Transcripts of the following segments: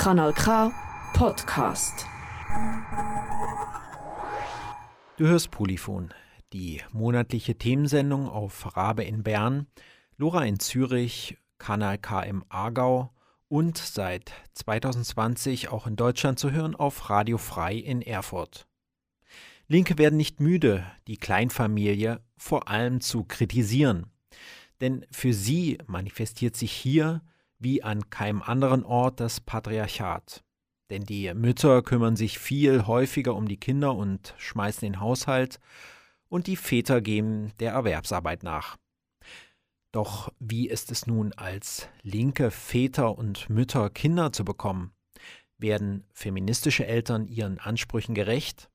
Kanal K Podcast. Du hörst Polyphon, die monatliche Themensendung auf Rabe in Bern, Lora in Zürich, Kanal K im Aargau und seit 2020 auch in Deutschland zu hören auf Radio Frei in Erfurt. Linke werden nicht müde, die Kleinfamilie vor allem zu kritisieren. Denn für sie manifestiert sich hier wie an keinem anderen Ort das Patriarchat. Denn die Mütter kümmern sich viel häufiger um die Kinder und schmeißen den Haushalt, und die Väter gehen der Erwerbsarbeit nach. Doch wie ist es nun als linke Väter und Mütter Kinder zu bekommen? Werden feministische Eltern ihren Ansprüchen gerecht?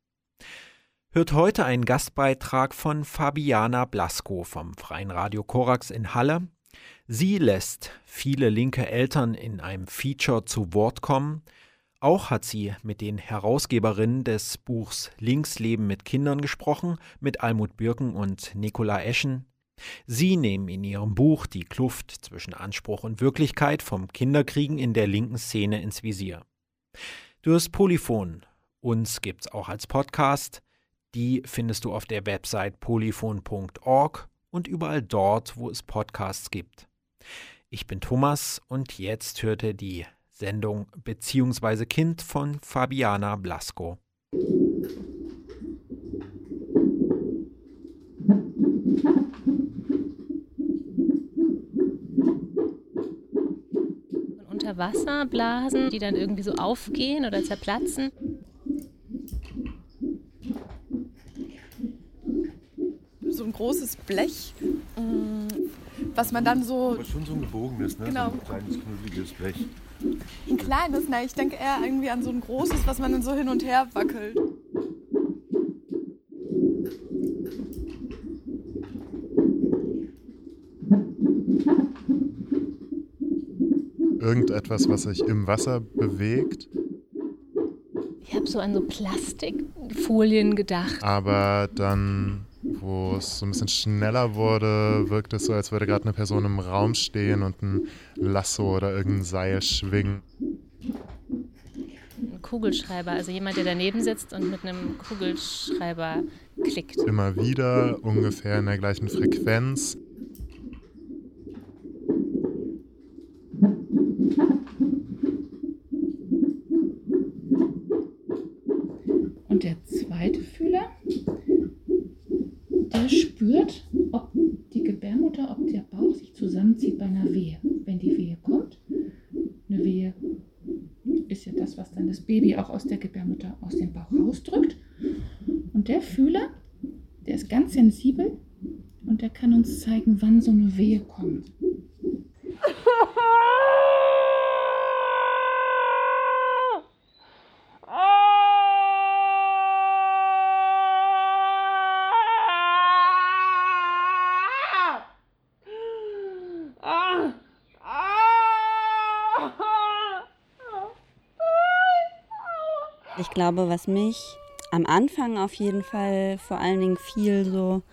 Hört heute einen Gastbeitrag von Fabiana Blasko vom Freien Radio Korax in Halle. Sie lässt viele linke Eltern in einem Feature zu Wort kommen. Auch hat sie mit den Herausgeberinnen des Buchs Linksleben mit Kindern gesprochen, mit Almut Birken und Nicola Eschen. Sie nehmen in ihrem Buch die Kluft zwischen Anspruch und Wirklichkeit vom Kinderkriegen in der linken Szene ins Visier. Du hast Polyphon. Uns gibt's auch als Podcast. Die findest du auf der Website polyphon.org und überall dort, wo es Podcasts gibt. Ich bin Thomas und jetzt hörte die Sendung Beziehungsweise Kind von Fabiana Blasco. Unter Wasserblasen, die dann irgendwie so aufgehen oder zerplatzen. So ein großes Blech, mm, was man dann so. Aber schon so ein gebogenes, ne? Genau. So ein kleines, knuddeliges Blech. Ein kleines, nein, ich denke eher irgendwie an so ein großes, was man dann so hin und her wackelt. Irgendetwas, was sich im Wasser bewegt, Ich habe so an so Plastikfolien gedacht. aber dann, wo es so ein bisschen schneller wurde, wirkt es so, als würde gerade eine Person im Raum stehen und ein Lasso oder irgendein Seil schwingen. Ein Kugelschreiber, also jemand, der daneben sitzt und mit einem Kugelschreiber klickt. Immer wieder, ungefähr in der gleichen Frequenz. Und der zweite Fühler, der spürt, ob die Gebärmutter, ob der Bauch sich zusammenzieht bei einer Wehe. Wenn die Wehe kommt, eine Wehe ist ja das, was dann das Baby auch aus der Gebärmutter aus dem Bauch rausdrückt. Und der Fühler, der ist ganz sensibel und der kann uns zeigen, wann so eine Wehe kommt. Glaube, was mich am Anfang auf jeden Fall vor allen Dingen viel so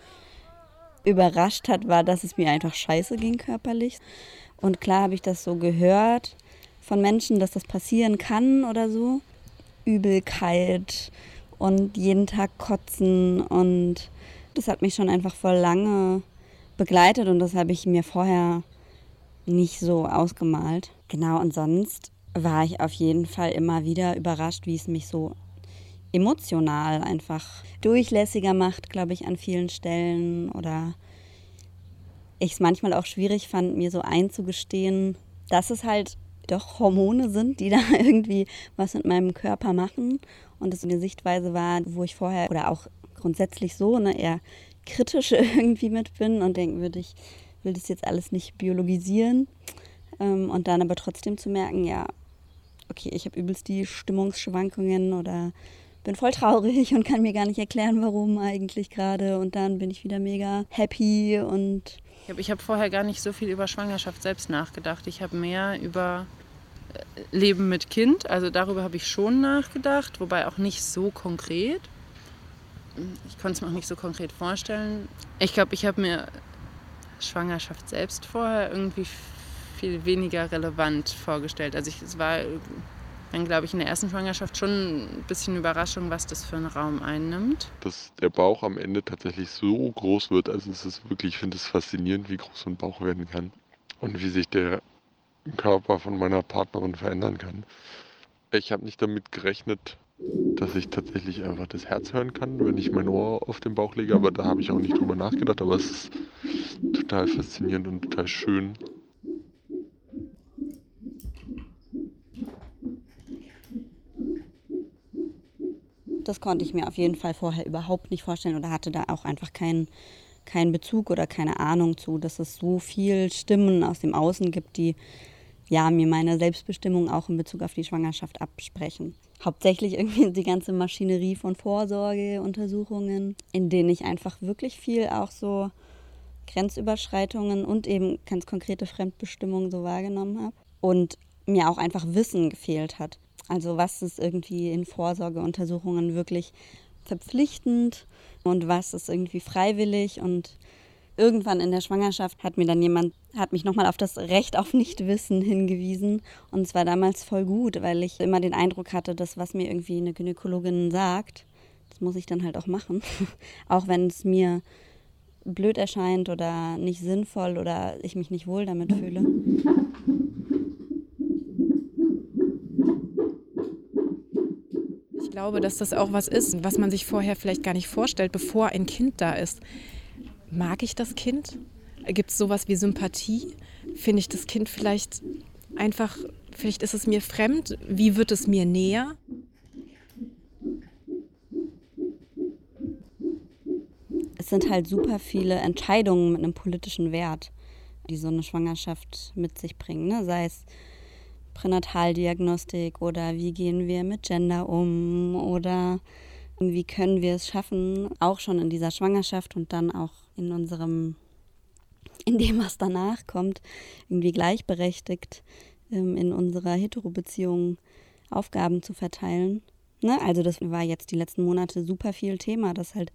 überrascht hat, war, dass es mir einfach scheiße ging körperlich. Und klar habe ich das so gehört von Menschen, dass das passieren kann oder so. Übelkeit und jeden Tag kotzen und das hat mich schon einfach voll lange begleitet und das habe ich mir vorher nicht so ausgemalt. Genau, und sonst war ich auf jeden Fall immer wieder überrascht, wie es mich so emotional einfach durchlässiger macht, glaube ich, an vielen Stellen. Oder ich es manchmal auch schwierig fand, mir so einzugestehen, dass es halt doch Hormone sind, die da irgendwie was mit meinem Körper machen. Und es eine Sichtweise war, wo ich vorher oder auch grundsätzlich so ne, eher kritisch irgendwie mit bin und denken würde, ich will das jetzt alles nicht biologisieren. Ähm, und dann aber trotzdem zu merken, ja, okay, ich habe übelst die Stimmungsschwankungen oder bin voll traurig und kann mir gar nicht erklären, warum eigentlich gerade. Und dann bin ich wieder mega happy und Ich habe vorher gar nicht so viel über Schwangerschaft selbst nachgedacht. Ich habe mehr über äh, Leben mit Kind, also darüber habe ich schon nachgedacht, wobei auch nicht so konkret. Ich konnte es mir auch nicht so konkret vorstellen. Ich glaube, ich habe mir Schwangerschaft selbst vorher irgendwie viel weniger relevant vorgestellt. Also ich, es war dann glaube ich in der ersten Schwangerschaft schon ein bisschen Überraschung, was das für einen Raum einnimmt. Dass der Bauch am Ende tatsächlich so groß wird, also es ist wirklich, ich finde es faszinierend, wie groß so ein Bauch werden kann und wie sich der Körper von meiner Partnerin verändern kann. Ich habe nicht damit gerechnet, dass ich tatsächlich einfach das Herz hören kann, wenn ich mein Ohr auf den Bauch lege, aber da habe ich auch nicht drüber nachgedacht, aber es ist total faszinierend und total schön. Das konnte ich mir auf jeden Fall vorher überhaupt nicht vorstellen oder hatte da auch einfach keinen keinen Bezug oder keine Ahnung zu, dass es so viel Stimmen aus dem Außen gibt, die ja mir meine Selbstbestimmung auch in Bezug auf die Schwangerschaft absprechen. Hauptsächlich irgendwie die ganze Maschinerie von Vorsorgeuntersuchungen, in denen ich einfach wirklich viel auch so Grenzüberschreitungen und eben ganz konkrete Fremdbestimmungen so wahrgenommen habe und mir auch einfach Wissen gefehlt hat. Also was ist irgendwie in Vorsorgeuntersuchungen wirklich verpflichtend und was ist irgendwie freiwillig und irgendwann in der Schwangerschaft hat mir dann jemand, hat mich nochmal auf das Recht auf Nichtwissen hingewiesen. Und es war damals voll gut, weil ich immer den Eindruck hatte, dass was mir irgendwie eine Gynäkologin sagt, das muss ich dann halt auch machen. auch wenn es mir blöd erscheint oder nicht sinnvoll oder ich mich nicht wohl damit fühle. Glaube, dass das auch was ist, was man sich vorher vielleicht gar nicht vorstellt, bevor ein Kind da ist. Mag ich das Kind? Gibt es sowas wie Sympathie? Finde ich das Kind vielleicht einfach, vielleicht ist es mir fremd? Wie wird es mir näher? Es sind halt super viele Entscheidungen mit einem politischen Wert, die so eine Schwangerschaft mit sich bringen. Ne? Sei es Pränataldiagnostik oder wie gehen wir mit Gender um oder wie können wir es schaffen, auch schon in dieser Schwangerschaft und dann auch in unserem, in dem, was danach kommt, irgendwie gleichberechtigt ähm, in unserer Hetero-Beziehung Aufgaben zu verteilen. Ne? Also das war jetzt die letzten Monate super viel Thema, dass halt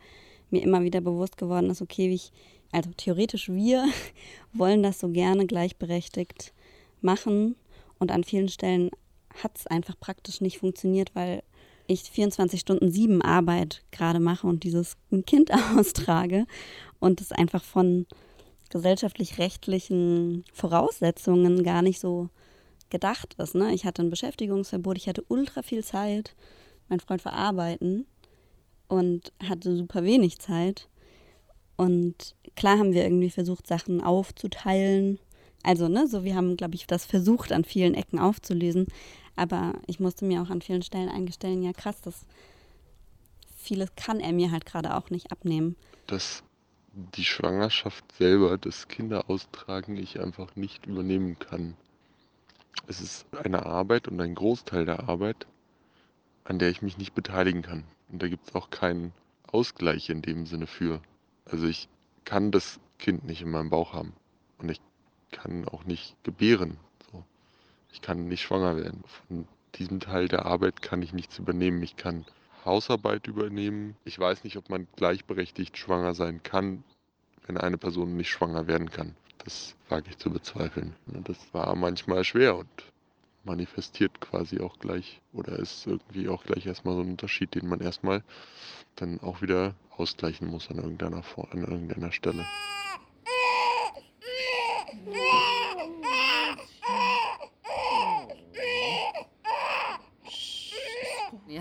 mir immer wieder bewusst geworden ist, okay, ich, also theoretisch wir wollen das so gerne gleichberechtigt machen und an vielen Stellen hat es einfach praktisch nicht funktioniert, weil ich 24 Stunden sieben Arbeit gerade mache und dieses Kind austrage und es einfach von gesellschaftlich-rechtlichen Voraussetzungen gar nicht so gedacht ist. Ne? Ich hatte ein Beschäftigungsverbot, ich hatte ultra viel Zeit, mein Freund war arbeiten und hatte super wenig Zeit. Und klar haben wir irgendwie versucht, Sachen aufzuteilen. Also, ne, so wir haben, glaube ich, das versucht, an vielen Ecken aufzulösen. Aber ich musste mir auch an vielen Stellen eingestellen, ja krass, das vieles kann er mir halt gerade auch nicht abnehmen. Dass die Schwangerschaft selber, das Kinderaustragen, ich einfach nicht übernehmen kann. Es ist eine Arbeit und ein Großteil der Arbeit, an der ich mich nicht beteiligen kann. Und da gibt es auch keinen Ausgleich in dem Sinne für. Also ich kann das Kind nicht in meinem Bauch haben. Und ich kann auch nicht gebären. Ich kann nicht schwanger werden. Von diesem Teil der Arbeit kann ich nichts übernehmen. Ich kann Hausarbeit übernehmen. Ich weiß nicht, ob man gleichberechtigt schwanger sein kann, wenn eine Person nicht schwanger werden kann. Das wage ich zu bezweifeln. Das war manchmal schwer und manifestiert quasi auch gleich oder ist irgendwie auch gleich erstmal so ein Unterschied, den man erstmal dann auch wieder ausgleichen muss an irgendeiner, an irgendeiner Stelle.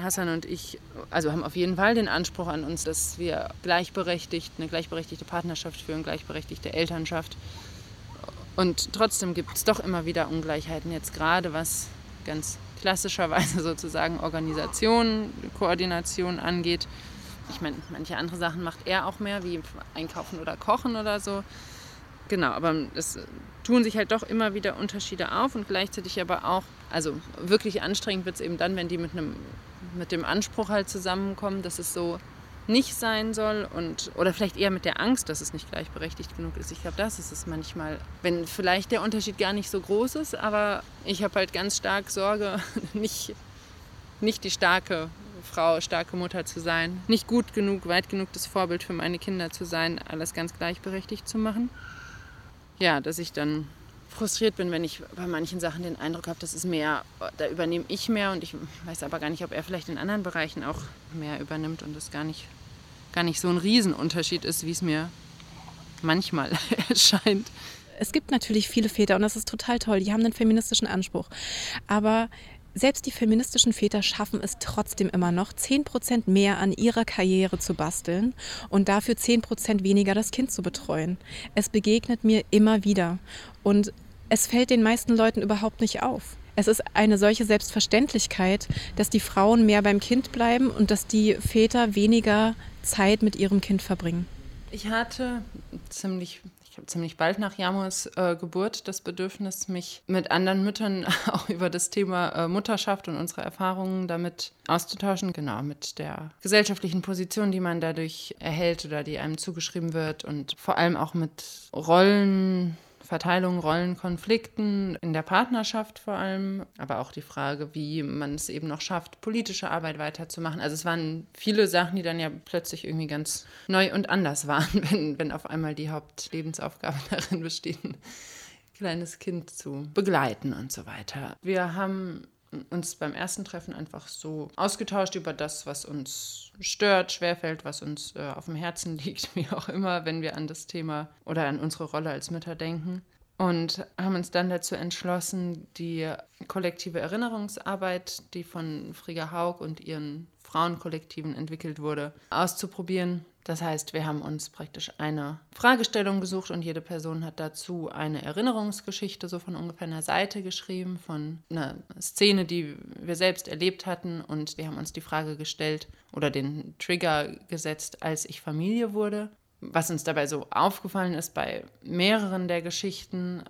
Hassan und ich also haben auf jeden Fall den Anspruch an uns, dass wir gleichberechtigt, eine gleichberechtigte Partnerschaft führen, gleichberechtigte Elternschaft. Und trotzdem gibt es doch immer wieder Ungleichheiten, jetzt gerade was ganz klassischerweise sozusagen Organisation, Koordination angeht. Ich meine, manche andere Sachen macht er auch mehr, wie Einkaufen oder Kochen oder so. Genau, aber es tun sich halt doch immer wieder Unterschiede auf und gleichzeitig aber auch, also wirklich anstrengend wird es eben dann, wenn die mit einem mit dem Anspruch halt zusammenkommen, dass es so nicht sein soll und oder vielleicht eher mit der Angst, dass es nicht gleichberechtigt genug ist. Ich glaube, das ist es manchmal, wenn vielleicht der Unterschied gar nicht so groß ist, aber ich habe halt ganz stark Sorge, nicht, nicht die starke Frau, starke Mutter zu sein, nicht gut genug, weit genug das Vorbild für meine Kinder zu sein, alles ganz gleichberechtigt zu machen. Ja, dass ich dann frustriert bin, wenn ich bei manchen Sachen den Eindruck habe, das ist mehr, da übernehme ich mehr und ich weiß aber gar nicht, ob er vielleicht in anderen Bereichen auch mehr übernimmt und das gar nicht, gar nicht so ein Riesenunterschied ist, wie es mir manchmal erscheint. Es gibt natürlich viele Väter und das ist total toll, die haben einen feministischen Anspruch. Aber selbst die feministischen Väter schaffen es trotzdem immer noch, 10% mehr an ihrer Karriere zu basteln und dafür 10% weniger das Kind zu betreuen. Es begegnet mir immer wieder und es fällt den meisten Leuten überhaupt nicht auf. Es ist eine solche Selbstverständlichkeit, dass die Frauen mehr beim Kind bleiben und dass die Väter weniger Zeit mit ihrem Kind verbringen. Ich hatte ziemlich ich habe ziemlich bald nach Jamos äh, Geburt das Bedürfnis, mich mit anderen Müttern auch über das Thema äh, Mutterschaft und unsere Erfahrungen damit auszutauschen. Genau, mit der gesellschaftlichen Position, die man dadurch erhält oder die einem zugeschrieben wird und vor allem auch mit Rollen Verteilung, Rollenkonflikten in der Partnerschaft vor allem, aber auch die Frage, wie man es eben noch schafft, politische Arbeit weiterzumachen. Also es waren viele Sachen, die dann ja plötzlich irgendwie ganz neu und anders waren, wenn, wenn auf einmal die Hauptlebensaufgabe darin besteht, ein kleines Kind zu begleiten und so weiter. Wir haben uns beim ersten Treffen einfach so ausgetauscht über das, was uns stört, schwerfällt, was uns äh, auf dem Herzen liegt, wie auch immer, wenn wir an das Thema oder an unsere Rolle als Mütter denken. Und haben uns dann dazu entschlossen, die kollektive Erinnerungsarbeit, die von Frigga Haug und ihren Frauenkollektiven entwickelt wurde, auszuprobieren das heißt, wir haben uns praktisch eine Fragestellung gesucht und jede Person hat dazu eine Erinnerungsgeschichte so von ungefähr einer Seite geschrieben, von einer Szene, die wir selbst erlebt hatten. Und wir haben uns die Frage gestellt oder den Trigger gesetzt, als ich Familie wurde. Was uns dabei so aufgefallen ist bei mehreren der Geschichten,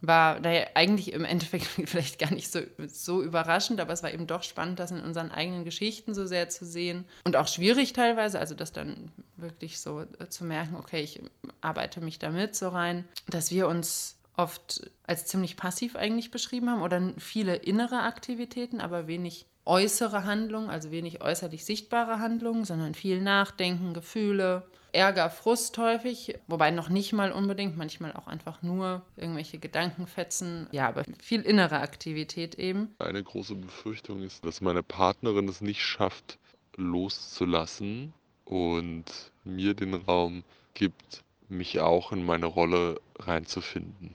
war daher eigentlich im Endeffekt vielleicht gar nicht so, so überraschend, aber es war eben doch spannend, das in unseren eigenen Geschichten so sehr zu sehen. Und auch schwierig teilweise, also das dann wirklich so äh, zu merken, okay, ich arbeite mich damit so rein, dass wir uns oft als ziemlich passiv eigentlich beschrieben haben oder viele innere Aktivitäten, aber wenig äußere Handlungen, also wenig äußerlich sichtbare Handlungen, sondern viel Nachdenken, Gefühle, Ärger, Frust häufig, wobei noch nicht mal unbedingt, manchmal auch einfach nur irgendwelche Gedankenfetzen. Ja, aber viel innere Aktivität eben. Eine große Befürchtung ist, dass meine Partnerin es nicht schafft, loszulassen und mir den Raum gibt, mich auch in meine Rolle reinzufinden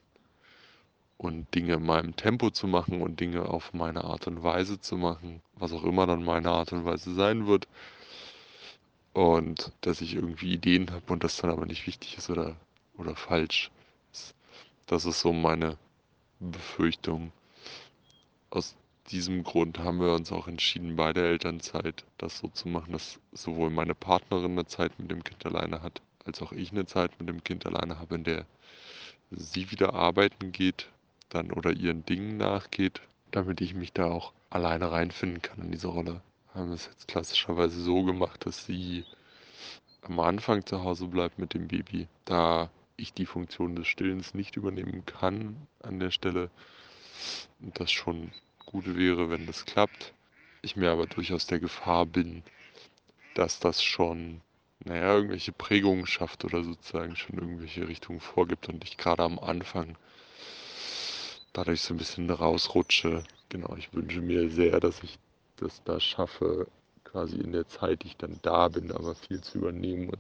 und Dinge in meinem Tempo zu machen und Dinge auf meine Art und Weise zu machen, was auch immer dann meine Art und Weise sein wird. Und dass ich irgendwie Ideen habe und das dann aber nicht wichtig ist oder, oder falsch. Das ist so meine Befürchtung. Aus diesem Grund haben wir uns auch entschieden, bei der Elternzeit das so zu machen, dass sowohl meine Partnerin eine Zeit mit dem Kind alleine hat, als auch ich eine Zeit mit dem Kind alleine habe, in der sie wieder arbeiten geht dann oder ihren Dingen nachgeht, damit ich mich da auch alleine reinfinden kann in diese Rolle. Haben es jetzt klassischerweise so gemacht, dass sie am Anfang zu Hause bleibt mit dem Baby, da ich die Funktion des Stillens nicht übernehmen kann an der Stelle und das schon gut wäre, wenn das klappt. Ich mir aber durchaus der Gefahr bin, dass das schon, naja, irgendwelche Prägungen schafft oder sozusagen schon irgendwelche Richtungen vorgibt und ich gerade am Anfang dadurch so ein bisschen rausrutsche. Genau, ich wünsche mir sehr, dass ich das da schaffe, quasi in der Zeit, die ich dann da bin, aber viel zu übernehmen und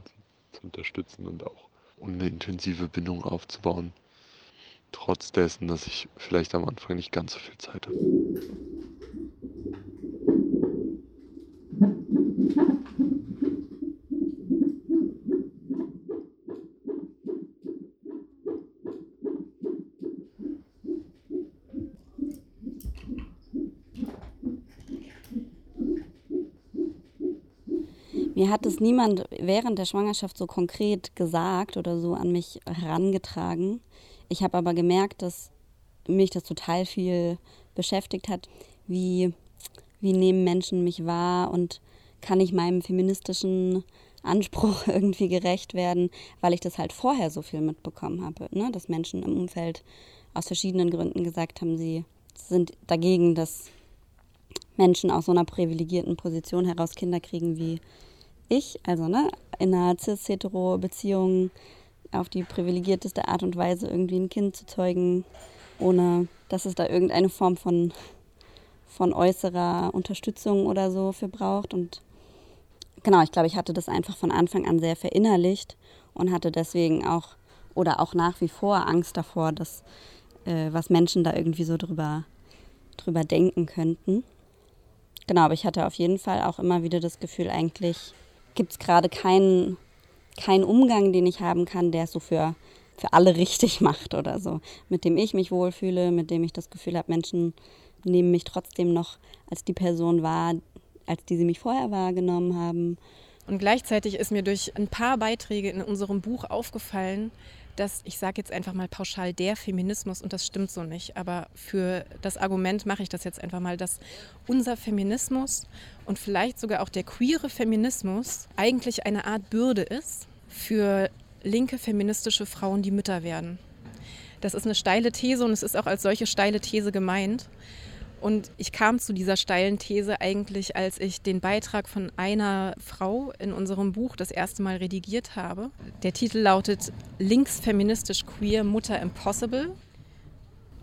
zu unterstützen und auch eine intensive Bindung aufzubauen. Trotz dessen, dass ich vielleicht am Anfang nicht ganz so viel Zeit habe. Mir hat es niemand während der Schwangerschaft so konkret gesagt oder so an mich herangetragen. Ich habe aber gemerkt, dass mich das total viel beschäftigt hat. Wie, wie nehmen Menschen mich wahr und kann ich meinem feministischen Anspruch irgendwie gerecht werden, weil ich das halt vorher so viel mitbekommen habe, ne? dass Menschen im Umfeld aus verschiedenen Gründen gesagt haben, sie sind dagegen, dass Menschen aus so einer privilegierten Position heraus Kinder kriegen wie ich, also ne, in einer cis-hetero-Beziehung auf die privilegierteste Art und Weise irgendwie ein Kind zu zeugen, ohne dass es da irgendeine Form von, von äußerer Unterstützung oder so für braucht. Und genau, ich glaube, ich hatte das einfach von Anfang an sehr verinnerlicht und hatte deswegen auch oder auch nach wie vor Angst davor, dass äh, was Menschen da irgendwie so drüber, drüber denken könnten. Genau, aber ich hatte auf jeden Fall auch immer wieder das Gefühl, eigentlich gibt es gerade keinen, keinen Umgang, den ich haben kann, der es so für, für alle richtig macht oder so. Mit dem ich mich wohlfühle, mit dem ich das Gefühl habe, Menschen nehmen mich trotzdem noch als die Person wahr, als die sie mich vorher wahrgenommen haben. Und gleichzeitig ist mir durch ein paar Beiträge in unserem Buch aufgefallen, dass, ich sage jetzt einfach mal pauschal, der Feminismus, und das stimmt so nicht, aber für das Argument mache ich das jetzt einfach mal, dass unser Feminismus und vielleicht sogar auch der queere Feminismus eigentlich eine Art Bürde ist für linke feministische Frauen, die Mütter werden. Das ist eine steile These und es ist auch als solche steile These gemeint. Und ich kam zu dieser steilen These eigentlich, als ich den Beitrag von einer Frau in unserem Buch das erste Mal redigiert habe. Der Titel lautet Linksfeministisch queer Mutter Impossible.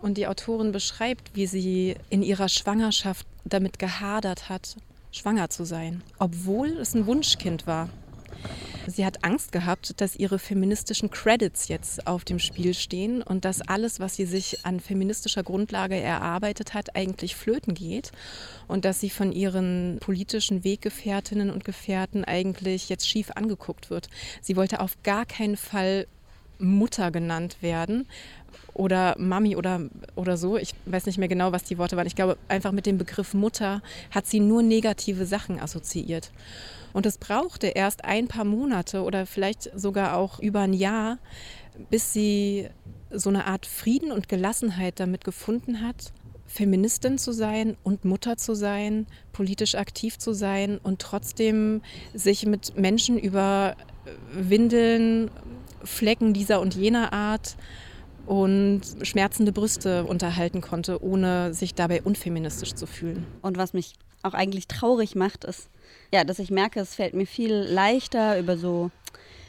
Und die Autorin beschreibt, wie sie in ihrer Schwangerschaft damit gehadert hat, schwanger zu sein, obwohl es ein Wunschkind war. Sie hat Angst gehabt, dass ihre feministischen Credits jetzt auf dem Spiel stehen und dass alles, was sie sich an feministischer Grundlage erarbeitet hat, eigentlich flöten geht und dass sie von ihren politischen Weggefährtinnen und Gefährten eigentlich jetzt schief angeguckt wird. Sie wollte auf gar keinen Fall Mutter genannt werden oder Mami oder, oder so. Ich weiß nicht mehr genau, was die Worte waren. Ich glaube, einfach mit dem Begriff Mutter hat sie nur negative Sachen assoziiert. Und es brauchte erst ein paar Monate oder vielleicht sogar auch über ein Jahr, bis sie so eine Art Frieden und Gelassenheit damit gefunden hat, Feministin zu sein und Mutter zu sein, politisch aktiv zu sein und trotzdem sich mit Menschen über Windeln, Flecken dieser und jener Art und schmerzende Brüste unterhalten konnte, ohne sich dabei unfeministisch zu fühlen. Und was mich auch eigentlich traurig macht, ist, ja, dass ich merke, es fällt mir viel leichter über so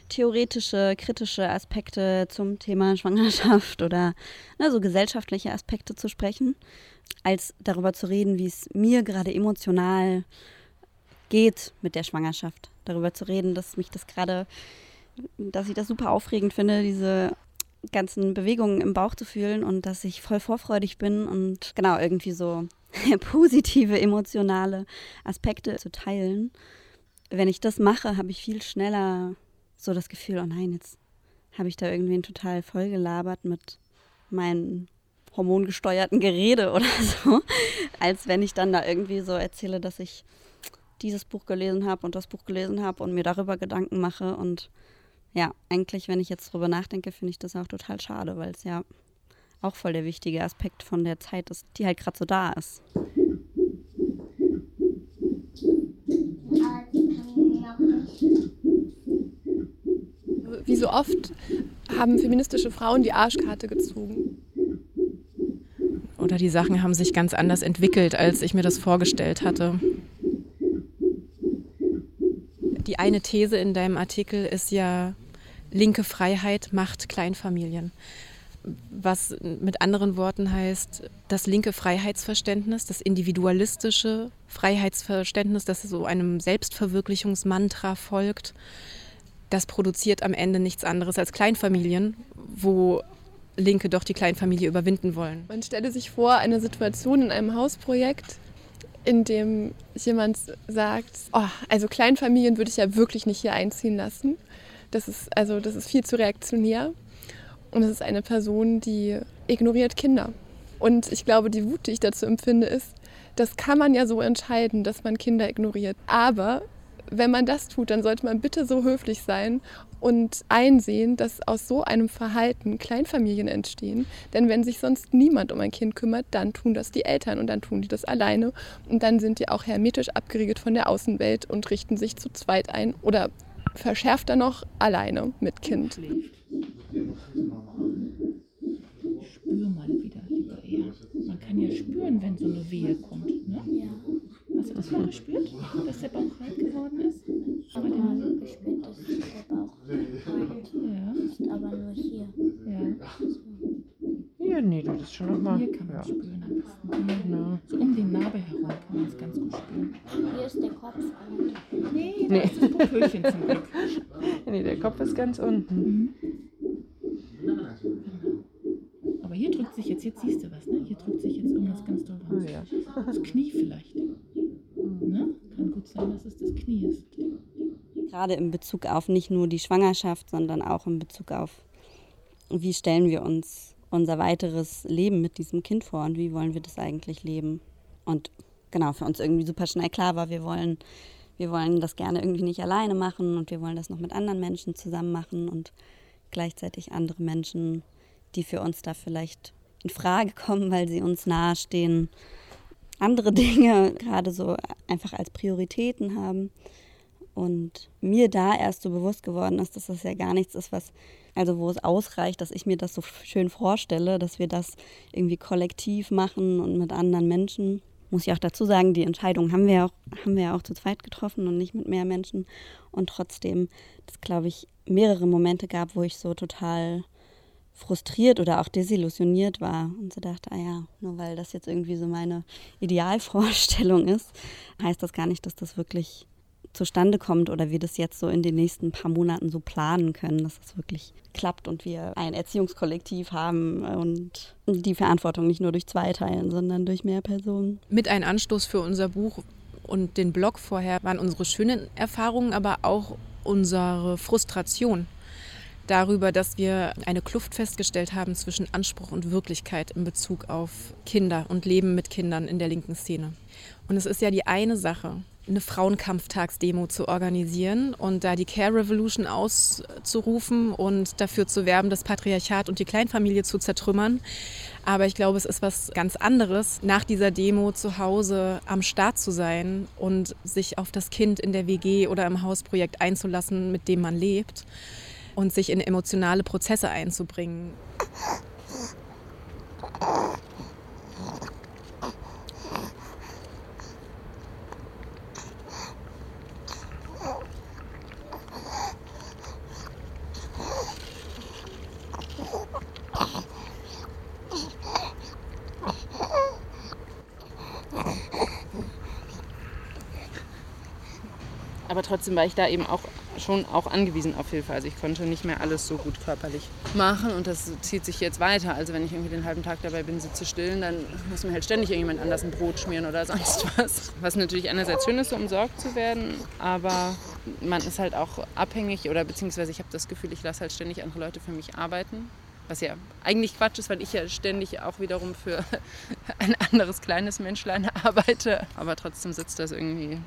theoretische, kritische Aspekte zum Thema Schwangerschaft oder ne, so gesellschaftliche Aspekte zu sprechen, als darüber zu reden, wie es mir gerade emotional geht mit der Schwangerschaft. Darüber zu reden, dass mich das gerade, dass ich das super aufregend finde, diese ganzen Bewegungen im Bauch zu fühlen und dass ich voll vorfreudig bin und genau irgendwie so positive emotionale Aspekte zu teilen. Wenn ich das mache, habe ich viel schneller so das Gefühl, oh nein, jetzt habe ich da irgendwen total vollgelabert mit meinen hormongesteuerten Gerede oder so, als wenn ich dann da irgendwie so erzähle, dass ich dieses Buch gelesen habe und das Buch gelesen habe und mir darüber Gedanken mache. Und ja, eigentlich, wenn ich jetzt drüber nachdenke, finde ich das auch total schade, weil es ja auch voll der wichtige Aspekt von der Zeit ist, die halt gerade so da ist. Wie so oft haben feministische Frauen die Arschkarte gezogen. Oder die Sachen haben sich ganz anders entwickelt, als ich mir das vorgestellt hatte. Die eine These in deinem Artikel ist ja, linke Freiheit macht Kleinfamilien was mit anderen Worten heißt, das linke Freiheitsverständnis, das individualistische Freiheitsverständnis, das so einem Selbstverwirklichungsmantra folgt, das produziert am Ende nichts anderes als Kleinfamilien, wo Linke doch die Kleinfamilie überwinden wollen. Man stelle sich vor, eine Situation in einem Hausprojekt, in dem jemand sagt, oh, also Kleinfamilien würde ich ja wirklich nicht hier einziehen lassen. Das ist, also, das ist viel zu reaktionär. Und es ist eine Person, die ignoriert Kinder. Und ich glaube, die Wut, die ich dazu empfinde, ist, das kann man ja so entscheiden, dass man Kinder ignoriert. Aber wenn man das tut, dann sollte man bitte so höflich sein und einsehen, dass aus so einem Verhalten Kleinfamilien entstehen. Denn wenn sich sonst niemand um ein Kind kümmert, dann tun das die Eltern und dann tun die das alleine. Und dann sind die auch hermetisch abgeriegelt von der Außenwelt und richten sich zu zweit ein oder verschärfter noch alleine mit Kind. Spür mal wieder, lieber eher. Man kann ja spüren, wenn so eine Wehe kommt. Ne? Ja. Hast du das mal gespürt, dass der Bauch hart geworden ist? Aber der hat gespürt, dass der Bauch hart ja. ist, aber nur hier. Ja. Ja, nee, das das ist schon nochmal. Hier kann man Ja. es spüren am besten. Hier, Genau. So um die Narbe herum kann man es ganz gut spüren. Hier ist der Kopf. Nee, da Nee. ist das Pupillchen zum Glück. Nee, der Kopf ist ganz unten. Aber hier drückt sich jetzt, jetzt siehst du was, ne? Hier drückt sich jetzt irgendwas ganz doll raus. Oh ja. Das Knie vielleicht. Gut sein, dass es das Knie ist. Gerade in Bezug auf nicht nur die Schwangerschaft, sondern auch in Bezug auf, wie stellen wir uns unser weiteres Leben mit diesem Kind vor und wie wollen wir das eigentlich leben. Und genau, für uns irgendwie super schnell klar war, wir wollen, wir wollen das gerne irgendwie nicht alleine machen und wir wollen das noch mit anderen Menschen zusammen machen und gleichzeitig andere Menschen, die für uns da vielleicht in Frage kommen, weil sie uns nahestehen, andere Dinge gerade so einfach als Prioritäten haben. Und mir da erst so bewusst geworden ist, dass das ja gar nichts ist, was, also wo es ausreicht, dass ich mir das so schön vorstelle, dass wir das irgendwie kollektiv machen und mit anderen Menschen. Muss ich auch dazu sagen, die Entscheidung haben wir auch, haben wir ja auch zu zweit getroffen und nicht mit mehr Menschen. Und trotzdem, das glaube ich, mehrere Momente gab, wo ich so total frustriert oder auch desillusioniert war und so dachte, ah ja, nur weil das jetzt irgendwie so meine Idealvorstellung ist, heißt das gar nicht, dass das wirklich zustande kommt oder wir das jetzt so in den nächsten paar Monaten so planen können, dass das wirklich klappt und wir ein Erziehungskollektiv haben und die Verantwortung nicht nur durch zwei teilen, sondern durch mehr Personen. Mit ein Anstoß für unser Buch und den Blog vorher waren unsere schönen Erfahrungen, aber auch unsere Frustration darüber, dass wir eine Kluft festgestellt haben zwischen Anspruch und Wirklichkeit in Bezug auf Kinder und Leben mit Kindern in der linken Szene. Und es ist ja die eine Sache, eine Frauenkampftagsdemo zu organisieren und da die Care Revolution auszurufen und dafür zu werben, das Patriarchat und die Kleinfamilie zu zertrümmern. Aber ich glaube, es ist was ganz anderes, nach dieser Demo zu Hause am Start zu sein und sich auf das Kind in der WG oder im Hausprojekt einzulassen, mit dem man lebt und sich in emotionale Prozesse einzubringen. Aber trotzdem war ich da eben auch schon auch angewiesen auf Hilfe. Also ich konnte nicht mehr alles so gut körperlich machen und das zieht sich jetzt weiter. Also wenn ich irgendwie den halben Tag dabei bin, sie zu stillen, dann muss mir halt ständig irgendjemand anders ein Brot schmieren oder sonst was. Was natürlich einerseits schön ist, so umsorgt zu werden, aber man ist halt auch abhängig oder beziehungsweise ich habe das Gefühl, ich lasse halt ständig andere Leute für mich arbeiten. Was ja eigentlich Quatsch ist, weil ich ja ständig auch wiederum für ein anderes kleines Menschlein arbeite. Aber trotzdem sitzt das irgendwie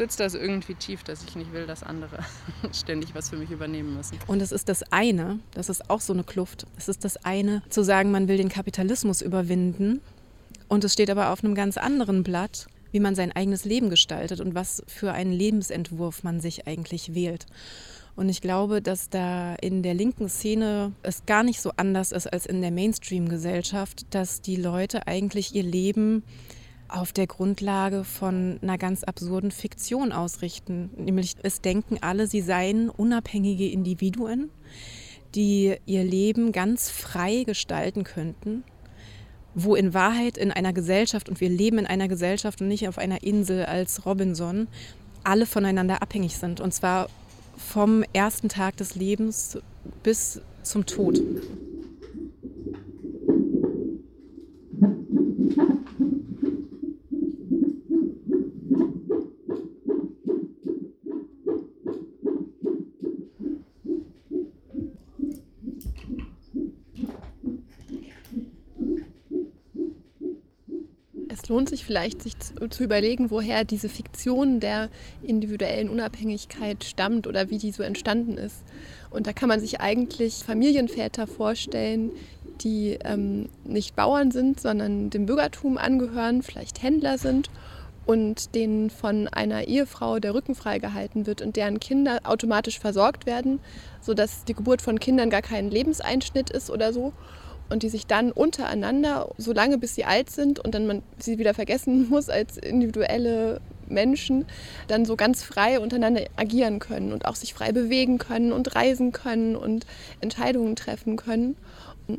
sitzt das irgendwie tief, dass ich nicht will, dass andere ständig was für mich übernehmen müssen. Und es ist das eine, das ist auch so eine Kluft, es ist das eine, zu sagen, man will den Kapitalismus überwinden. Und es steht aber auf einem ganz anderen Blatt, wie man sein eigenes Leben gestaltet und was für einen Lebensentwurf man sich eigentlich wählt. Und ich glaube, dass da in der linken Szene es gar nicht so anders ist als in der Mainstream-Gesellschaft, dass die Leute eigentlich ihr Leben auf der Grundlage von einer ganz absurden Fiktion ausrichten. Nämlich es denken alle, sie seien unabhängige Individuen, die ihr Leben ganz frei gestalten könnten, wo in Wahrheit in einer Gesellschaft, und wir leben in einer Gesellschaft und nicht auf einer Insel als Robinson, alle voneinander abhängig sind. Und zwar vom ersten Tag des Lebens bis zum Tod. Lohnt sich vielleicht, sich zu, zu überlegen, woher diese Fiktion der individuellen Unabhängigkeit stammt oder wie die so entstanden ist. Und da kann man sich eigentlich Familienväter vorstellen, die ähm, nicht Bauern sind, sondern dem Bürgertum angehören, vielleicht Händler sind und denen von einer Ehefrau der Rücken freigehalten wird und deren Kinder automatisch versorgt werden, sodass die Geburt von Kindern gar kein Lebenseinschnitt ist oder so und die sich dann untereinander, so lange bis sie alt sind und dann man sie wieder vergessen muss als individuelle Menschen, dann so ganz frei untereinander agieren können und auch sich frei bewegen können und reisen können und Entscheidungen treffen können.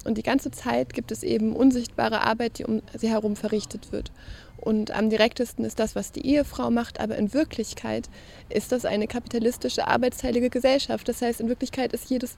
Und die ganze Zeit gibt es eben unsichtbare Arbeit, die um sie herum verrichtet wird. Und am direktesten ist das, was die Ehefrau macht, aber in Wirklichkeit ist das eine kapitalistische arbeitsteilige Gesellschaft. Das heißt, in Wirklichkeit ist jedes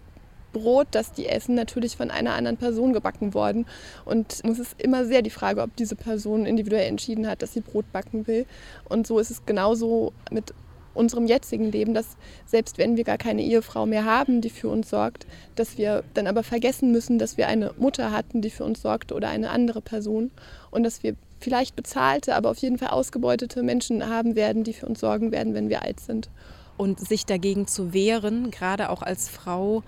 Brot, das die essen, natürlich von einer anderen Person gebacken worden. Und es ist immer sehr die Frage, ob diese Person individuell entschieden hat, dass sie Brot backen will. Und so ist es genauso mit unserem jetzigen Leben, dass selbst wenn wir gar keine Ehefrau mehr haben, die für uns sorgt, dass wir dann aber vergessen müssen, dass wir eine Mutter hatten, die für uns sorgte oder eine andere Person und dass wir vielleicht bezahlte, aber auf jeden Fall ausgebeutete Menschen haben werden, die für uns sorgen werden, wenn wir alt sind. Und sich dagegen zu wehren, gerade auch als Frau,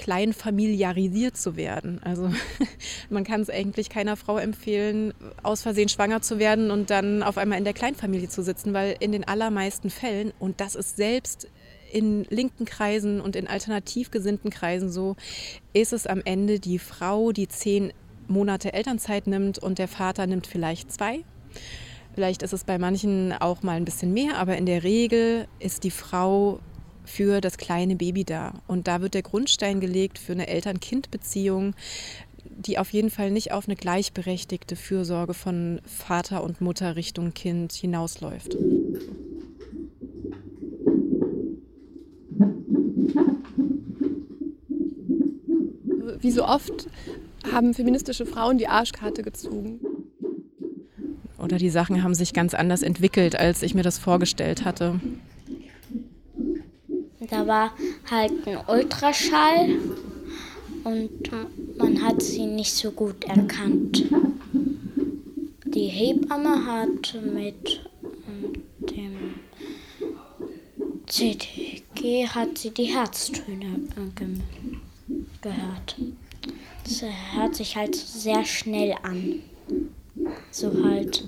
klein familiarisiert zu werden. Also man kann es eigentlich keiner Frau empfehlen, aus Versehen schwanger zu werden und dann auf einmal in der Kleinfamilie zu sitzen, weil in den allermeisten Fällen, und das ist selbst in linken Kreisen und in alternativ gesinnten Kreisen so, ist es am Ende die Frau, die zehn Monate Elternzeit nimmt und der Vater nimmt vielleicht zwei. Vielleicht ist es bei manchen auch mal ein bisschen mehr, aber in der Regel ist die Frau für das kleine Baby da. Und da wird der Grundstein gelegt für eine Eltern-Kind-Beziehung, die auf jeden Fall nicht auf eine gleichberechtigte Fürsorge von Vater und Mutter Richtung Kind hinausläuft. Wie so oft haben feministische Frauen die Arschkarte gezogen. Oder die Sachen haben sich ganz anders entwickelt, als ich mir das vorgestellt hatte. Da war halt ein Ultraschall und man hat sie nicht so gut erkannt. Die Hebamme hat mit dem CTG hat sie die Herztöne gehört. Das hört sich halt sehr schnell an. So halt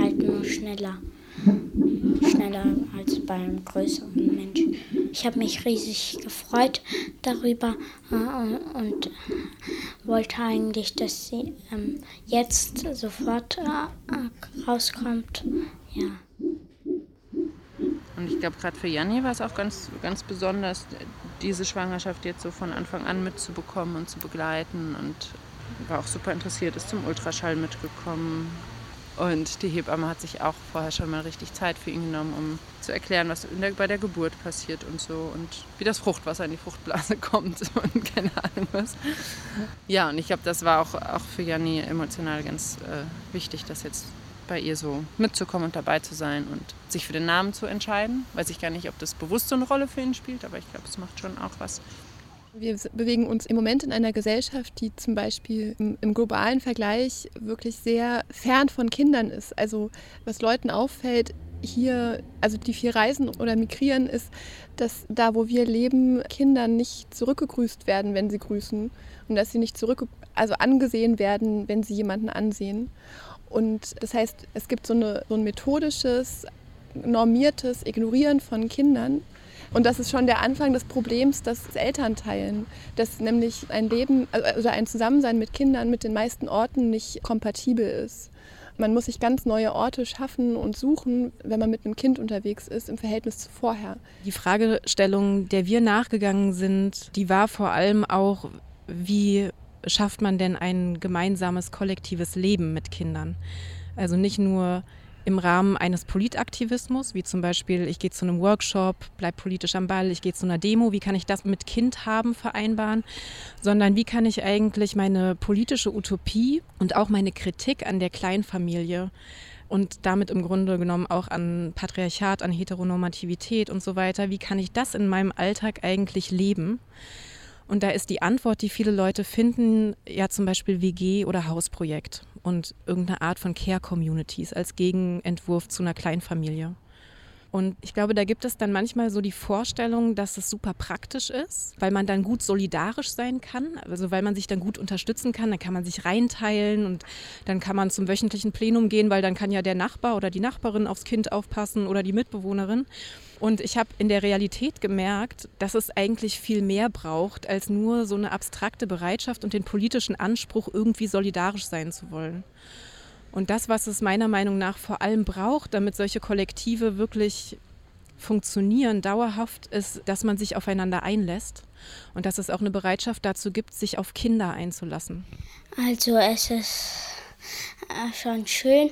halt nur schneller schneller als beim größeren Menschen. Ich habe mich riesig gefreut darüber äh, und wollte eigentlich, dass sie ähm, jetzt sofort äh, rauskommt. Ja. Und ich glaube, gerade für Janni war es auch ganz, ganz besonders, diese Schwangerschaft jetzt so von Anfang an mitzubekommen und zu begleiten. Und war auch super interessiert, ist zum Ultraschall mitgekommen, und die Hebamme hat sich auch vorher schon mal richtig Zeit für ihn genommen, um zu erklären, was bei der Geburt passiert und so und wie das Fruchtwasser in die Fruchtblase kommt und keine Ahnung was. Ja, und ich glaube, das war auch, auch für Janni emotional ganz äh, wichtig, das jetzt bei ihr so mitzukommen und dabei zu sein und sich für den Namen zu entscheiden. Weiß ich gar nicht, ob das bewusst so eine Rolle für ihn spielt, aber ich glaube, es macht schon auch was. Wir bewegen uns im Moment in einer Gesellschaft, die zum Beispiel im, im, globalen Vergleich wirklich sehr fern von Kindern ist. Also was Leuten auffällt, hier, also die viel reisen oder migrieren, ist, dass da, wo wir leben, Kinder nicht zurückgegrüßt werden, wenn sie grüßen. Und dass sie nicht zurück, also angesehen werden, wenn sie jemanden ansehen. Und das heißt, es gibt so, eine, so ein methodisches, normiertes Ignorieren von Kindern, und das ist schon der Anfang des Problems, das Eltern teilen, dass nämlich ein Leben also, oder ein Zusammensein mit Kindern mit den meisten Orten nicht kompatibel ist. Man muss sich ganz neue Orte schaffen und suchen, wenn man mit einem Kind unterwegs ist, im Verhältnis zu vorher. Die Fragestellung, der wir nachgegangen sind, die war vor allem auch, wie schafft man denn ein gemeinsames, kollektives Leben mit Kindern? Also nicht nur im Rahmen eines Politaktivismus, wie zum Beispiel, ich gehe zu einem Workshop, bleib politisch am Ball, ich gehe zu einer Demo, wie kann ich das mit Kind haben vereinbaren, sondern wie kann ich eigentlich meine politische Utopie und auch meine Kritik an der Kleinfamilie und damit im Grunde genommen auch an Patriarchat, an Heteronormativität und so weiter, wie kann ich das in meinem Alltag eigentlich leben? Und da ist die Antwort, die viele Leute finden, ja zum Beispiel WG oder Hausprojekt und irgendeine Art von Care-Communities als Gegenentwurf zu einer Kleinfamilie. Und ich glaube, da gibt es dann manchmal so die Vorstellung, dass es super praktisch ist, weil man dann gut solidarisch sein kann, also weil man sich dann gut unterstützen kann, dann kann man sich reinteilen und dann kann man zum wöchentlichen Plenum gehen, weil dann kann ja der Nachbar oder die Nachbarin aufs Kind aufpassen oder die Mitbewohnerin. Und ich habe in der Realität gemerkt, dass es eigentlich viel mehr braucht, als nur so eine abstrakte Bereitschaft und den politischen Anspruch, irgendwie solidarisch sein zu wollen. Und das, was es meiner Meinung nach vor allem braucht, damit solche Kollektive wirklich funktionieren, dauerhaft, ist, dass man sich aufeinander einlässt und dass es auch eine Bereitschaft dazu gibt, sich auf Kinder einzulassen. Also es ist äh, schon schön,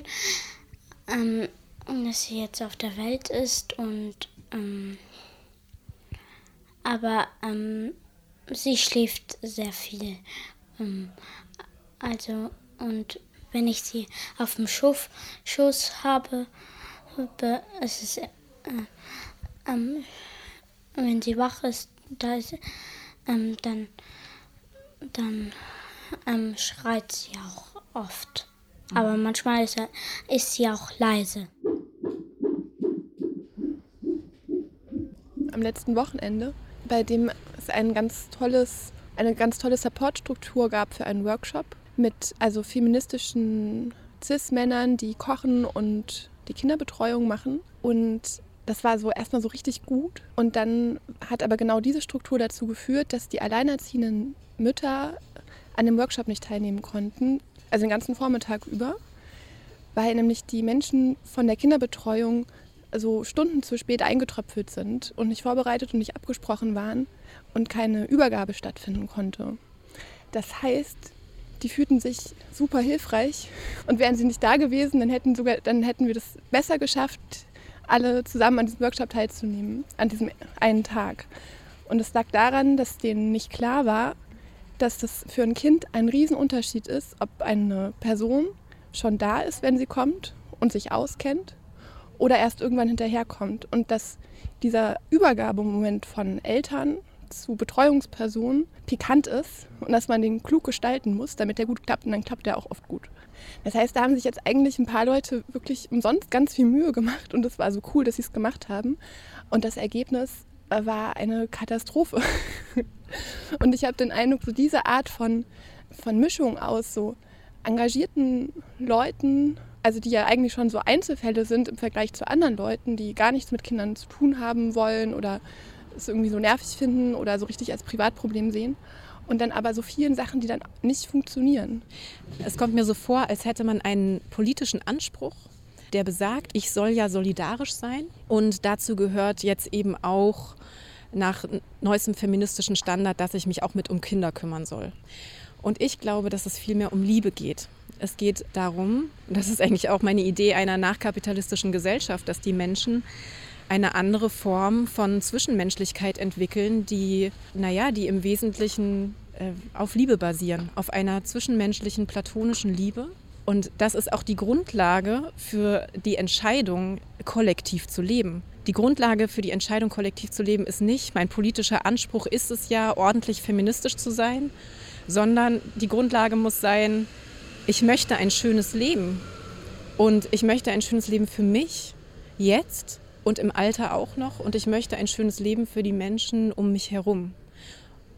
ähm, dass sie jetzt auf der Welt ist und ähm, aber ähm, sie schläft sehr viel. Ähm, also und wenn ich sie auf dem Schoß, Schoß habe, ist es äh, ähm, wenn sie wach ist, da ist ähm, dann, dann ähm, schreit sie auch oft. Aber manchmal ist, er, ist sie auch leise. Am letzten Wochenende, bei dem es ein ganz tolles, eine ganz tolle Supportstruktur gab für einen Workshop mit also feministischen Cis-Männern, die kochen und die Kinderbetreuung machen. Und das war so erstmal so richtig gut. Und dann hat aber genau diese Struktur dazu geführt, dass die alleinerziehenden Mütter an dem Workshop nicht teilnehmen konnten, also den ganzen Vormittag über, weil nämlich die Menschen von der Kinderbetreuung so Stunden zu spät eingetröpfelt sind und nicht vorbereitet und nicht abgesprochen waren und keine Übergabe stattfinden konnte. Das heißt, die fühlten sich super hilfreich und wären sie nicht da gewesen, dann hätten, sogar, dann hätten wir das besser geschafft, alle zusammen an diesem Workshop teilzunehmen, an diesem einen Tag. Und es lag daran, dass denen nicht klar war, dass das für ein Kind ein Riesenunterschied ist, ob eine Person schon da ist, wenn sie kommt und sich auskennt oder erst irgendwann hinterherkommt. Und dass dieser Übergabemoment von Eltern zu Betreuungspersonen pikant ist und dass man den klug gestalten muss, damit der gut klappt und dann klappt der auch oft gut. Das heißt, da haben sich jetzt eigentlich ein paar Leute wirklich umsonst ganz viel Mühe gemacht und es war so cool, dass sie es gemacht haben. Und das Ergebnis war eine Katastrophe. und ich habe den Eindruck, so diese Art von, von Mischung aus so engagierten Leuten, also die ja eigentlich schon so Einzelfälle sind im Vergleich zu anderen Leuten, die gar nichts mit Kindern zu tun haben wollen oder es irgendwie so nervig finden oder so richtig als Privatproblem sehen und dann aber so vielen Sachen, die dann nicht funktionieren. Es kommt mir so vor, als hätte man einen politischen Anspruch, der besagt, ich soll ja solidarisch sein und dazu gehört jetzt eben auch nach neuestem feministischen Standard, dass ich mich auch mit um Kinder kümmern soll. Und ich glaube, dass es vielmehr um Liebe geht. Es geht darum, das ist eigentlich auch meine Idee einer nachkapitalistischen Gesellschaft, dass die Menschen eine andere Form von Zwischenmenschlichkeit entwickeln, die, naja, die im Wesentlichen äh, auf Liebe basieren, auf einer zwischenmenschlichen platonischen Liebe. Und das ist auch die Grundlage für die Entscheidung, kollektiv zu leben. Die Grundlage für die Entscheidung, kollektiv zu leben, ist nicht, mein politischer Anspruch ist es ja, ordentlich feministisch zu sein, sondern die Grundlage muss sein, ich möchte ein schönes Leben. Und ich möchte ein schönes Leben für mich, jetzt und im Alter auch noch. Und ich möchte ein schönes Leben für die Menschen um mich herum.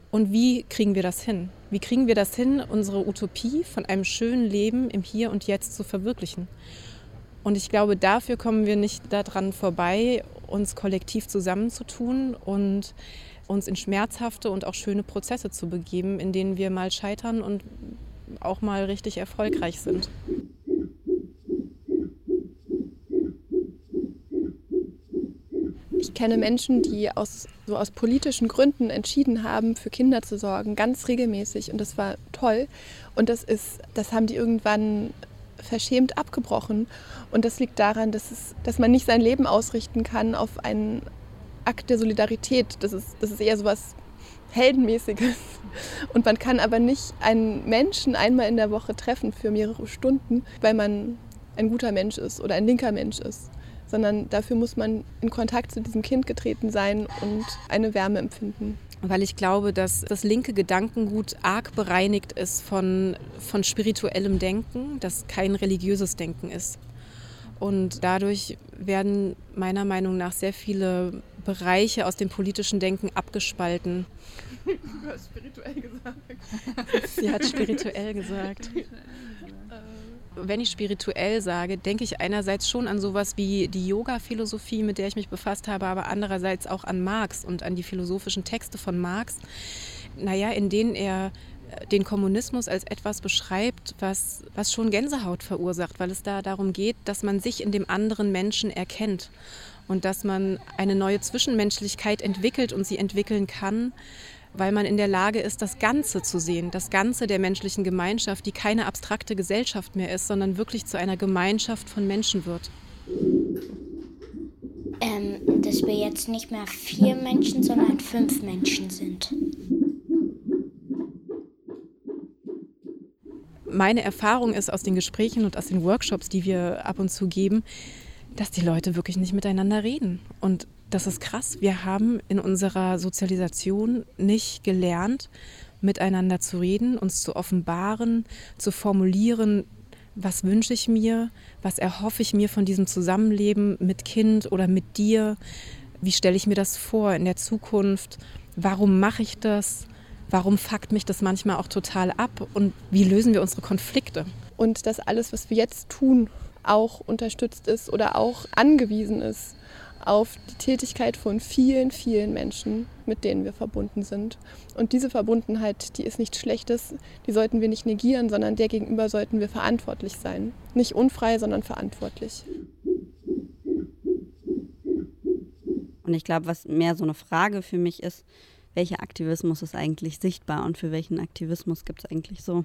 Und wie kriegen wir das hin? Wie kriegen wir das hin, unsere Utopie von einem schönen Leben im Hier und Jetzt zu verwirklichen? Und ich glaube, dafür kommen wir nicht daran vorbei, uns kollektiv zusammenzutun und uns in schmerzhafte und auch schöne Prozesse zu begeben, in denen wir mal scheitern und auch mal richtig erfolgreich sind. Ich kenne Menschen, die aus, so aus politischen Gründen entschieden haben, für Kinder zu sorgen, ganz regelmäßig. Und das war toll. Und das ist, das haben die irgendwann verschämt abgebrochen. Und das liegt daran, dass, es, dass man nicht sein Leben ausrichten kann auf einen Akt der Solidarität. Das ist, das ist eher so was Heldenmäßiges. Und man kann aber nicht einen Menschen einmal in der Woche treffen für mehrere Stunden, weil man ein guter Mensch ist oder ein linker Mensch ist sondern dafür muss man in Kontakt zu diesem Kind getreten sein und eine Wärme empfinden. Weil ich glaube, dass das linke Gedankengut arg bereinigt ist von, von spirituellem Denken, das kein religiöses Denken ist. Und dadurch werden meiner Meinung nach sehr viele Bereiche aus dem politischen Denken abgespalten. Du hast spirituell gesagt. Sie hat spirituell gesagt. wenn ich spirituell sage, denke ich einerseits schon an sowas wie die Yoga-Philosophie, mit der ich mich befasst habe, aber andererseits auch an Marx und an die philosophischen Texte von Marx, naja, in denen er äh, den Kommunismus als etwas beschreibt, was, was schon Gänsehaut verursacht, weil es da darum geht, dass man sich in dem anderen Menschen erkennt und dass man eine neue Zwischenmenschlichkeit entwickelt und sie entwickeln kann, weil man in der Lage ist, das Ganze zu sehen, das Ganze der menschlichen Gemeinschaft, die keine abstrakte Gesellschaft mehr ist, sondern wirklich zu einer Gemeinschaft von Menschen wird. Ähm, dass wir jetzt nicht mehr vier Menschen, sondern fünf Menschen sind. Meine Erfahrung ist aus den Gesprächen und aus den Workshops, die wir ab und zu geben, dass die Leute wirklich nicht miteinander reden. Und das ist krass. Wir haben in unserer Sozialisation nicht gelernt, miteinander zu reden, uns zu offenbaren, zu formulieren, was wünsche ich mir, was erhoffe ich mir von diesem Zusammenleben mit Kind oder mit dir, wie stelle ich mir das vor in der Zukunft, warum mache ich das, warum fuckt mich das manchmal auch total ab? Und wie lösen wir unsere Konflikte. Und dass alles, was wir jetzt tun, auch unterstützt ist oder auch angewiesen ist auf die Tätigkeit von vielen, vielen Menschen, mit denen wir verbunden sind. Und diese Verbundenheit, die ist nichts Schlechtes, die sollten wir nicht negieren, sondern der gegenüber sollten wir verantwortlich sein. Nicht unfrei, sondern verantwortlich. Und ich glaube, was mehr so eine Frage für mich ist, welcher Aktivismus ist eigentlich sichtbar und für welchen Aktivismus gibt es eigentlich so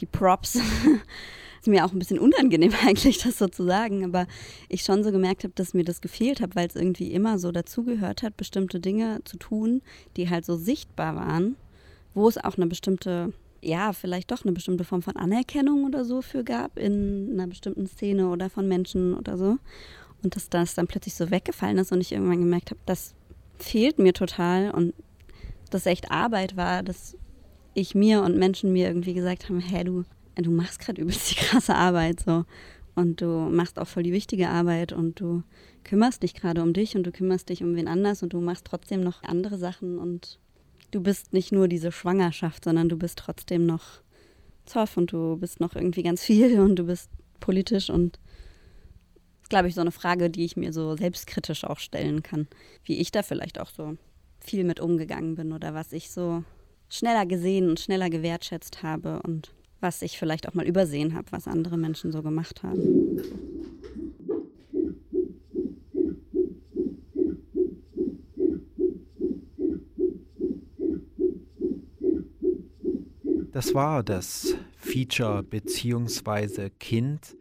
die Props. ist mir auch ein bisschen unangenehm eigentlich, das so zu sagen, aber ich schon so gemerkt habe, dass mir das gefehlt hat, weil es irgendwie immer so dazugehört hat, bestimmte Dinge zu tun, die halt so sichtbar waren, wo es auch eine bestimmte, ja, vielleicht doch eine bestimmte Form von Anerkennung oder so für gab in einer bestimmten Szene oder von Menschen oder so. Und dass das dann plötzlich so weggefallen ist und ich irgendwann gemerkt habe, das fehlt mir total und das echt Arbeit war, dass ich mir und Menschen mir irgendwie gesagt haben, hey, du du machst gerade übelst die krasse Arbeit so. Und du machst auch voll die wichtige Arbeit und du kümmerst dich gerade um dich und du kümmerst dich um wen anders und du machst trotzdem noch andere Sachen und du bist nicht nur diese Schwangerschaft, sondern du bist trotzdem noch Zoff und du bist noch irgendwie ganz viel und du bist politisch und das ist, glaube ich, so eine Frage, die ich mir so selbstkritisch auch stellen kann, wie ich da vielleicht auch so viel mit umgegangen bin oder was ich so schneller gesehen und schneller gewertschätzt habe und was ich vielleicht auch mal übersehen habe, was andere Menschen so gemacht haben. Das war das Feature bzw. Kind,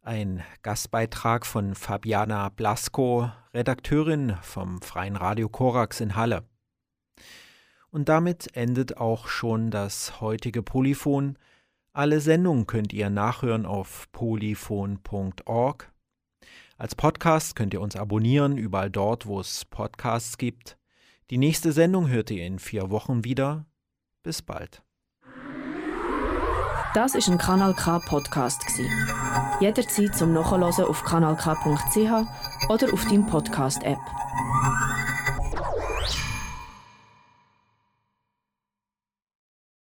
ein Gastbeitrag von Fabiana Blasko, Redakteurin vom Freien Radio Korax in Halle. Und damit endet auch schon das heutige Polyphon. Alle Sendungen könnt ihr nachhören auf polyphon.org. Als Podcast könnt ihr uns abonnieren, überall dort, wo es Podcasts gibt. Die nächste Sendung hört ihr in vier Wochen wieder. Bis bald. Das ist ein Kanal K Podcast Jederzeit zum Nachhören auf kanalk.ch oder auf deinem Podcast App.